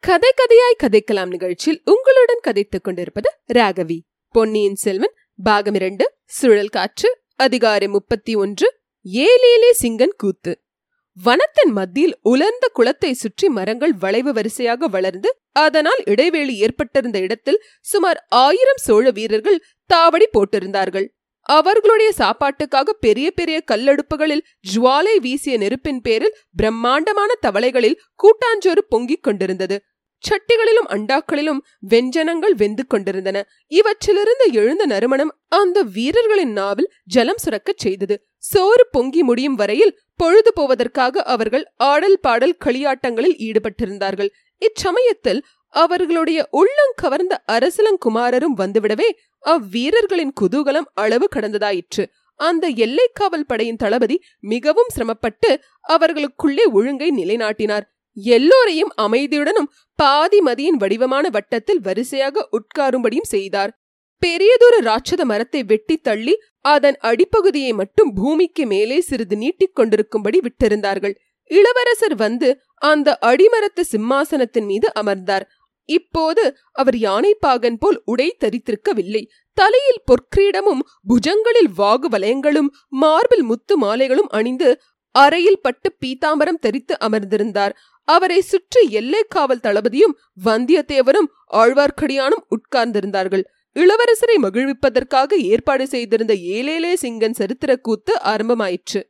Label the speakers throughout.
Speaker 1: கதை கதையாய் கதைக்கலாம் நிகழ்ச்சியில் உங்களுடன் கதைத்துக் கொண்டிருப்பது ராகவி. பொன்னியின் செல்வன் பாகம் இரண்டு சுழல் காற்று அதிகாரம் முப்பத்தி ஒன்று ஏலேலே சிங்கன் கூத்து. வனத்தின் மத்தியில் உலர்ந்த குளத்தை சுற்றி மரங்கள் வளைவு வரிசையாக வளர்ந்து அதனால் இடைவேளி ஏற்பட்டிருந்த இடத்தில் சுமார் ஆயிரம் சோழ வீரர்கள் தாவடி போட்டிருந்தார்கள். அவர்களுடைய சாப்பாட்டுக்காக பெரிய பெரிய கல்லடுப்புகளில் ஜுவாலை வீசிய நெருப்பின் பேரில் பிரம்மாண்டமான தவளைகளில் கூட்டாஞ்சோறு பொங்கிக் கொண்டிருந்தது. சட்டிகளிலும் அண்டாக்களிலும் வெஞ்சனங்கள் வெந்து கொண்டிருந்தன. இவற்றிலிருந்து எழுந்த நறுமணம் அந்த வீரர்களின் நாவில் ஜலம் சுரக்கச் செய்தது. சோறு பொங்கி முடியும் வரையில் பொழுது போவதற்காக அவர்கள் ஆடல் பாடல் களியாட்டங்களில் ஈடுபட்டிருந்தார்கள். இச்சமயத்தில் அவர்களுடைய உள்ளங்கவர்ந்த அரசலங்குமாரரும் வந்துவிடவே அவ்வீரர்களின் குதூகலம் அளவு கடந்ததாயிற்று. அந்த எல்லைக்காவல் படையின் தளபதி மிகவும் சிரமப்பட்டு அவர்களுக்குள்ளே ஒழுங்கை நிலைநாட்டினார். எல்லோரையும் அமைதியுடனும் பாதி மதியின் வடிவமான வட்டத்தில் வரிசையாக உட்காரும்படியும் செய்தார். பெரியதொரு ராட்சத மரத்தை வெட்டி தள்ளி அதன் அடிப்பகுதியை மட்டும் பூமிக்கு மேலே சிறிது நீட்டிக் கொண்டிருக்கும்படி விட்டிருந்தார்கள். இளவரசர் வந்து அந்த அடிமரத்து சிம்மாசனத்தின் மீது அமர்ந்தார். இப்போது அவர் யானைப்பாகன் போல் உடை தரித்திருக்கவில்லை. தலையில் பொற்கிரீடமும் புஜங்களில் வாகு வலயங்களும் மார்பில் முத்து மாலைகளும் அணிந்து அறையில் பட்டு பீதாம்பரம் தரித்து அமர்ந்திருந்தார். அவரை சுற்றி எல்லை காவல் தளபதியும் வந்தியத்தேவரும் ஆழ்வார்க்கடியானும் உட்கார்ந்திருந்தார்கள். இளவரசரை மகிழ்விப்பதற்காக ஏற்பாடு செய்திருந்த ஏலேலே சிங்கன் சரித்திர கூத்து ஆரம்பமாயிற்று.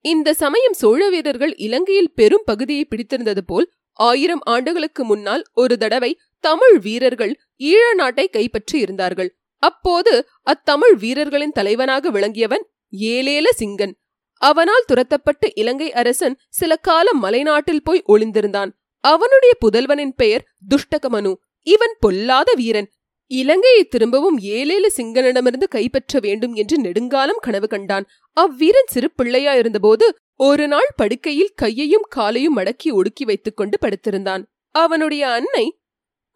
Speaker 1: இந்த சமயம் சோழ வீரர்கள் இலங்கையில் பெரும் பகுதியை பிடித்திருந்தது போல் ஆயிரம் ஆண்டுகளுக்கு முன்னால் ஒரு தடவை தமிழ் வீரர்கள் ஈழ நாட்டை கைப்பற்றி இருந்தார்கள். அப்போது அத்தமிழ் வீரர்களின் தலைவனாக விளங்கியவன் ஏலேல சிங்கன். அவனால் துரத்தப்பட்டு இலங்கை அரசன் சில காலம் மலைநாட்டில் போய் ஒளிந்திருந்தான். அவனுடைய புதல்வனின் பெயர் துஷ்டகமனு. இவன் பொல்லாத வீரன். இலங்கையை திரும்பவும் ஏழேழு சிங்கனிடமிருந்து கைப்பற்ற வேண்டும் என்று நெடுங்காலம் கனவு கண்டான். அவ்வீரன் சிறு பிள்ளையாயிருந்தபோது ஒரு நாள் படுக்கையில் கையையும் காலையும் மடக்கி ஒடுக்கி வைத்துக் கொண்டு படுத்திருந்தான். அவனுடைய அன்னை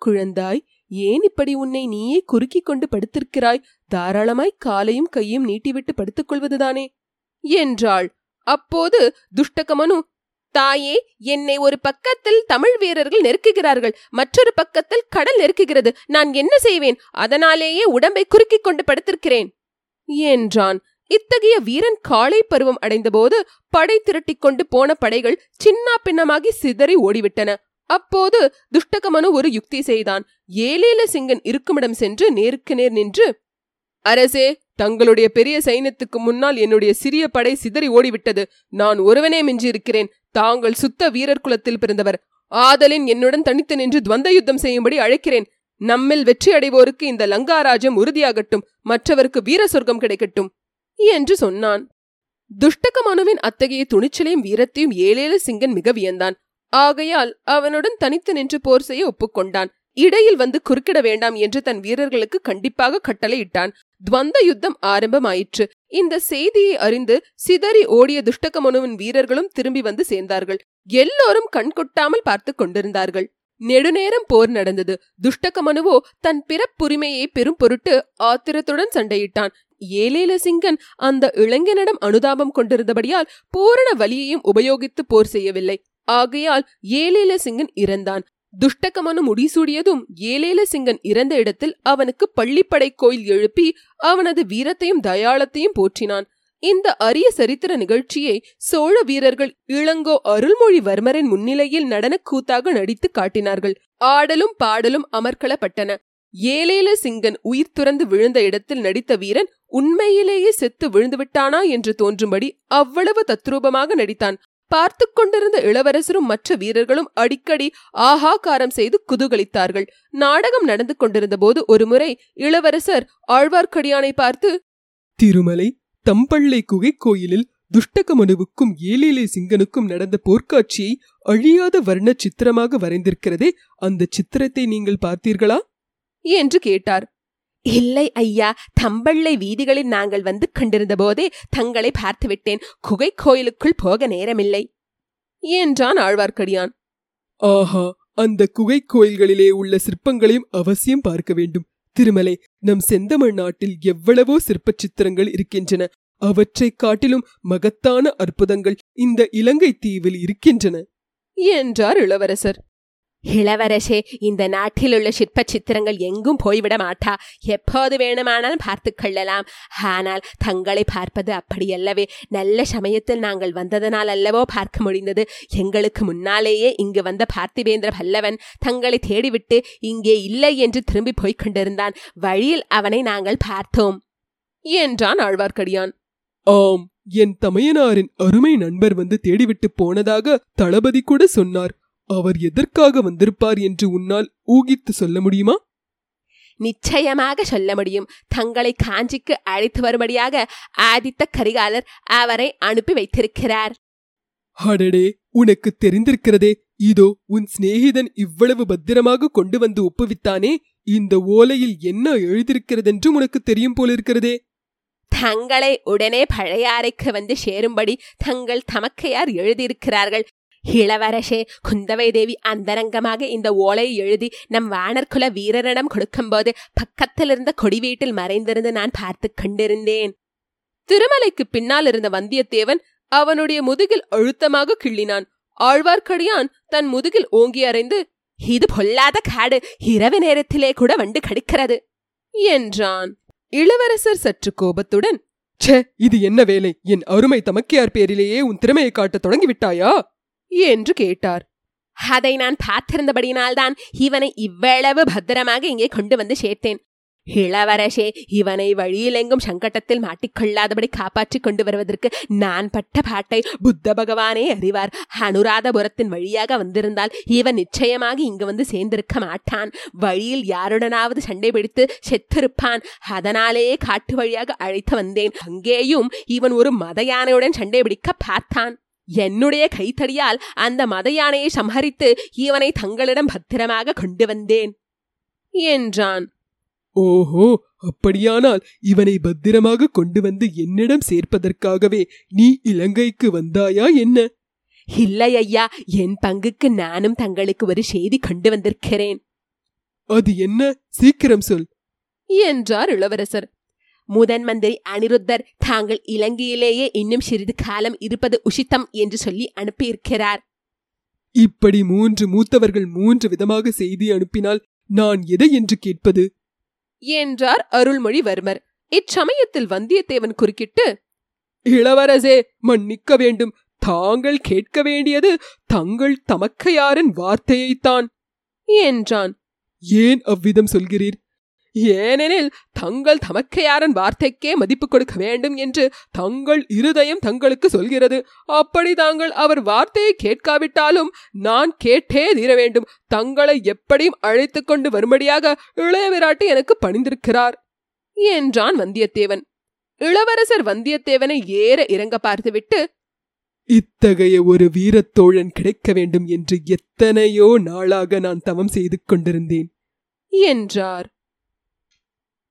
Speaker 1: குழந்தாய் ஏன் இப்படி உன்னை நீயே குறுக்கிக் கொண்டு படுத்திருக்கிறாய்? தாராளமாய் காலையும் கையும் நீட்டிவிட்டு படுத்துக் கொள்வதுதானே? என்றாள். அப்போது துஷ்டகமனு தாயே என்னை ஒரு பக்கத்தில் தமிழ் வீரர்கள் நெருக்குகிறார்கள் மற்றொரு பக்கத்தில் கடல் நெருக்குகிறது. நான் என்ன செய்வேன்? அதனாலேயே உடம்பை குறுக்கிக் கொண்டு படுத்திருக்கிறேன். என்றான். இத்தகைய வீரன் காளை பருவம் அடைந்தபோது படை திரட்டிக் கொண்டு போன படைகள் சின்னா பின்னமாகி சிதறி ஓடிவிட்டன. அப்போது துஷ்டகமனு ஒரு யுக்தி செய்தான். ஏலேல சிங்கன் இருக்குமிடம் சென்று நேருக்கு நேர் நின்று அரசே தங்களுடைய பெரிய சைன்யத்துக்கு முன்னால் என்னுடைய சிறிய படை சிதறி ஓடிவிட்டது. நான் ஒருவனே மிஞ்சியிருக்கிறேன். தாங்கள் சுத்த வீரர் குலத்தில் பிறந்தவர். ஆதலின் என்னுடன் தனித்து நின்று துவந்த யுத்தம் செய்யும்படி அழைக்கிறேன். நம்மில் வெற்றி அடைவோருக்கு இந்த லங்காராஜம் உறுதியாகட்டும். மற்றவருக்கு வீர சொர்க்கம் கிடைக்கட்டும். என்று சொன்னான். துஷ்டகமனுவின் அத்தகைய துணிச்சலையும் வீரத்தையும் ஏழேழு சிங்கன் மிக வியந்தான். ஆகையால் அவனுடன் தனித்து நின்று போர் செய்ய ஒப்புக்கொண்டான். இடையில் வந்து குறுக்கிட வேண்டாம் என்று தன் வீரர்களுக்கு கண்டிப்பாக கட்டளையிட்டான். துவந்த யுத்தம் ஆரம்பமாயிற்று. இந்த செய்தியை அறிந்து சிதறி ஓடிய துஷ்டகமனுவின் வீரர்களும் திரும்பி வந்து சேர்ந்தார்கள். எல்லோரும் கண்கொட்டாமல் பார்த்து கொண்டிருந்தார்கள். நெடுநேரம் போர் நடந்தது. துஷ்டகமனுவோ தன் பிறப்புரிமையை பெரும் பொருட்டு ஆத்திரத்துடன் சண்டையிட்டான். ஏலேல சிங்கன் அந்த இளைஞனிடம் அனுதாபம் கொண்டிருந்தபடியால் பூரண வலியையும் உபயோகித்து போர் செய்யவில்லை. ஆகையால் ஏலேல சிங்கன் இறந்தான். துஷ்டகமனு முடிசூடியதும் ஏலேல சிங்கன் இறந்த இடத்தில் அவனுக்கு பள்ளிப்படை கோயில் எழுப்பி அவனது வீரத்தையும் தயாளத்தையும் போற்றினான். இந்த அரிய சரித்திர நிகழ்ச்சியை சோழ வீரர்கள் இளங்கோ அருள்மொழிவர்மரின் முன்னிலையில் நடனக் கூத்தாக நடித்து காட்டினார்கள். ஆடலும் பாடலும் அமர்க்களப்பட்டன ஏலேல சிங்கன் உயிர் துறந்து விழுந்த இடத்தில் நடித்த வீரன் உண்மையிலேயே செத்து விழுந்துவிட்டானா என்று தோன்றும்படி அவ்வளவு தத்ரூபமாக நடித்தான். பார்த்து கொண்டிருந்த இளவரசரும் மற்ற வீரர்களும் அடிக்கடி ஆஹாகாரம் செய்து குதூகலித்தார்கள். நாடகம் நடந்து கொண்டிருந்த போது ஒருமுறை இளவரசர் ஆழ்வார்க்கடியானை பார்த்து
Speaker 2: திருமலை தம்பள்ளை குகை கோயிலில் துஷ்டகமனுவுக்கும் ஏலேலே சிங்கனுக்கும் நடந்த போர்க்காட்சியை அழியாத வர்ண சித்திரமாக வரைந்திருக்கிறதே அந்த சித்திரத்தை நீங்கள் பார்த்தீர்களா?
Speaker 1: என்று கேட்டார். இல்லை ஐயா தம்பள்ளை வீதிகளில் நாங்கள் வந்து கொண்டிருந்த போதே தங்களை பார்த்துவிட்டேன். குகை கோயிலுக்குள் போக நேரமில்லை. என்றான் ஆழ்வார்க்கடியான்.
Speaker 2: ஆஹா அந்த குகை கோயில்களிலே உள்ள சிற்பங்களையும் அவசியம் பார்க்க வேண்டும். திருமலை நம் செந்தமிழ் நாட்டில் எவ்வளவோ சிற்பச் சித்திரங்கள் இருக்கின்றன. அவற்றைக் காட்டிலும் மகத்தான அற்புதங்கள் இந்த இலங்கை தீவில் இருக்கின்றன.
Speaker 3: என்றார் இளவரசர்.
Speaker 1: இளவரசே இந்த நாட்டில் உள்ள சிற்ப சித்திரங்கள் எங்கும் போய்விட மாட்டா. எப்போது வேணுமானாலும் பார்த்து கொள்ளலாம். ஆனால் தங்களை பார்ப்பது அப்படியல்லவே. நல்ல சமயத்தில் நாங்கள் வந்ததனால் அல்லவோ பார்க்க முடிந்தது. எங்களுக்கு முன்னாலேயே இங்கு வந்த பார்த்திபேந்திர பல்லவன் தங்களை தேடிவிட்டு இங்கே இல்லை என்று திரும்பி போய்க் கொண்டிருந்தான். வழியில் அவனை நாங்கள் பார்த்தோம்.
Speaker 3: என்றான் ஆழ்வார்க்கடியான்.
Speaker 2: ஆம் என் தமையனாரின் அருமை நண்பர் வந்து தேடிவிட்டு போனதாக தளபதி கூட சொன்னார். அவர் எதற்காக வந்திருப்பார் என்று உன்னால் ஊகித்து சொல்ல முடியுமா?
Speaker 1: நிச்சயமாக சொல்ல முடியும். தங்களை காஞ்சிக்கு அழைத்து வரும்படியாக ஆதித்த கரிகாலர் அவரை அனுப்பி வைத்திருக்கிறார்.
Speaker 2: அடடே உனக்கு தெரிந்திருக்கிறதே. இதோ உன் சிநேகிதன் இவ்வளவு பத்திரமாக கொண்டு வந்து ஒப்புவித்தானே? இந்த ஓலையில் என்ன எழுதியிருக்கிறதென்றும் உனக்கு தெரியும் போலிருக்கிறதே.
Speaker 1: தங்களை உடனே பழையாறைக்கு வந்து சேரும்படி தங்கள் தமக்கையார் எழுதியிருக்கிறார்கள். இளவரசே குந்தவை தேவி அந்தரங்கமாக இந்த ஓலையை எழுதி நம் வானர்குல வீரரிடம் கொடுக்கும்போது பக்கத்தில் இருந்த கொடி வீட்டில் மறைந்திருந்து நான் பார்த்து கொண்டிருந்தேன்
Speaker 3: திருமலைக்கு பின்னால் இருந்த வந்தியத்தேவன் அவனுடைய முதுகில் அழுத்தமாக கிள்ளினான் ஆழ்வார்க்கடியான் தன் முதுகில் ஓங்கி அறைந்து
Speaker 1: இது பொல்லாத காடு இரவு நேரத்திலே கூட வண்டு கடிக்கிறது
Speaker 3: என்றான் இளவரசர் சற்று கோபத்துடன்
Speaker 2: ச்சே இது என்ன வேலை என் அருமை தமக்கையார் பேரிலேயே உன் திறமையை காட்டத் தொடங்கிவிட்டாயா
Speaker 3: என்று கேட்டார்.
Speaker 1: அதை நான் பார்த்திருந்தபடியினால்தான் இவனை இவ்வளவு பத்திரமாக இங்கே கொண்டு வந்து சேர்த்தேன். இளவரசே இவனை வழியிலெங்கும் சங்கட்டத்தில் மாட்டிக்கொள்ளாதபடி காப்பாற்றிக் கொண்டு வருவதற்கு நான் பட்ட பாட்டை புத்த பகவானே அறிவார். அனுராதபுரத்தின் வழியாக வந்திருந்தால் இவன் நிச்சயமாக இங்கு வந்து சேர்ந்திருக்க மாட்டான். வழியில் யாருடனாவது சண்டை பிடித்து செத்திருப்பான். அதனாலேயே காட்டு வழியாக அழைத்து வந்தேன். அங்கேயும் இவன் ஒரு மத யானையுடன் சண்டை பிடிக்க பார்த்தான். என்னுடைய கைத்தடியால் அந்த மத யானையை சம்ஹரித்து இவனை தங்களிடம் பத்திரமாக கொண்டு வந்தேன்
Speaker 3: என்றான்.
Speaker 2: ஓஹோ அப்படியானால் இவனை பத்திரமாக கொண்டு வந்து என்னிடம் சேர்ப்பதற்காகவே நீ இலங்கைக்கு வந்தாயா என்ன?
Speaker 1: இல்லை ஐயா என் பங்குக்கு நானும் தங்களுக்கு ஒரு செய்தி கொண்டு வந்திருக்கிறேன்.
Speaker 2: அது என்ன? சீக்கிரம் சொல்.
Speaker 3: என்றார் இளவரசர்.
Speaker 1: முதன் மந்திரி அனிருத்தர் தாங்கள் இலங்கையிலேயே இன்னும் சிறிது காலம் இருப்பது உசித்தம் என்று சொல்லி அனுப்பியிருக்கிறார்.
Speaker 2: இப்படி மூன்று மூத்தவர்கள் மூன்று விதமாக செய்தி அனுப்பினால் நான் எதை என்று கேட்பது?
Speaker 3: என்றார் அருள்மொழிவர்மர். இச்சமயத்தில் வந்தியத்தேவன் குறுக்கிட்டு
Speaker 2: இளவரசே மன்னிக்க வேண்டும். தாங்கள் கேட்க வேண்டியது தங்கள் தமக்கையாரின் வார்த்தையைத்தான்.
Speaker 3: என்றான்.
Speaker 2: ஏன் அவ்விதம் சொல்கிறீர்?
Speaker 3: ஏனெனில் தங்கள் தமக்கையாரன் வார்த்தைக்கே மதிப்பு கொடுக்க வேண்டும் என்று தங்கள் இருதயம் தங்களுக்கு சொல்கிறது. அப்படி தாங்கள் அவர் வார்த்தையை கேட்காவிட்டாலும் நான் கேட்டே தீர வேண்டும். தங்களை எப்படியும் அழைத்து கொண்டு வரும்படியாக இளைய விராட்டு எனக்கு பணிந்திருக்கிறார் என்றான் வந்தியத்தேவன். இளவரசர் வந்தியத்தேவனை ஏற இறங்க பார்த்துவிட்டு
Speaker 2: இத்தகைய ஒரு வீரத்தோழன் கிடைக்க வேண்டும் என்று எத்தனையோ நாளாக நான் தவம் செய்து கொண்டிருந்தேன்.
Speaker 3: என்றார்.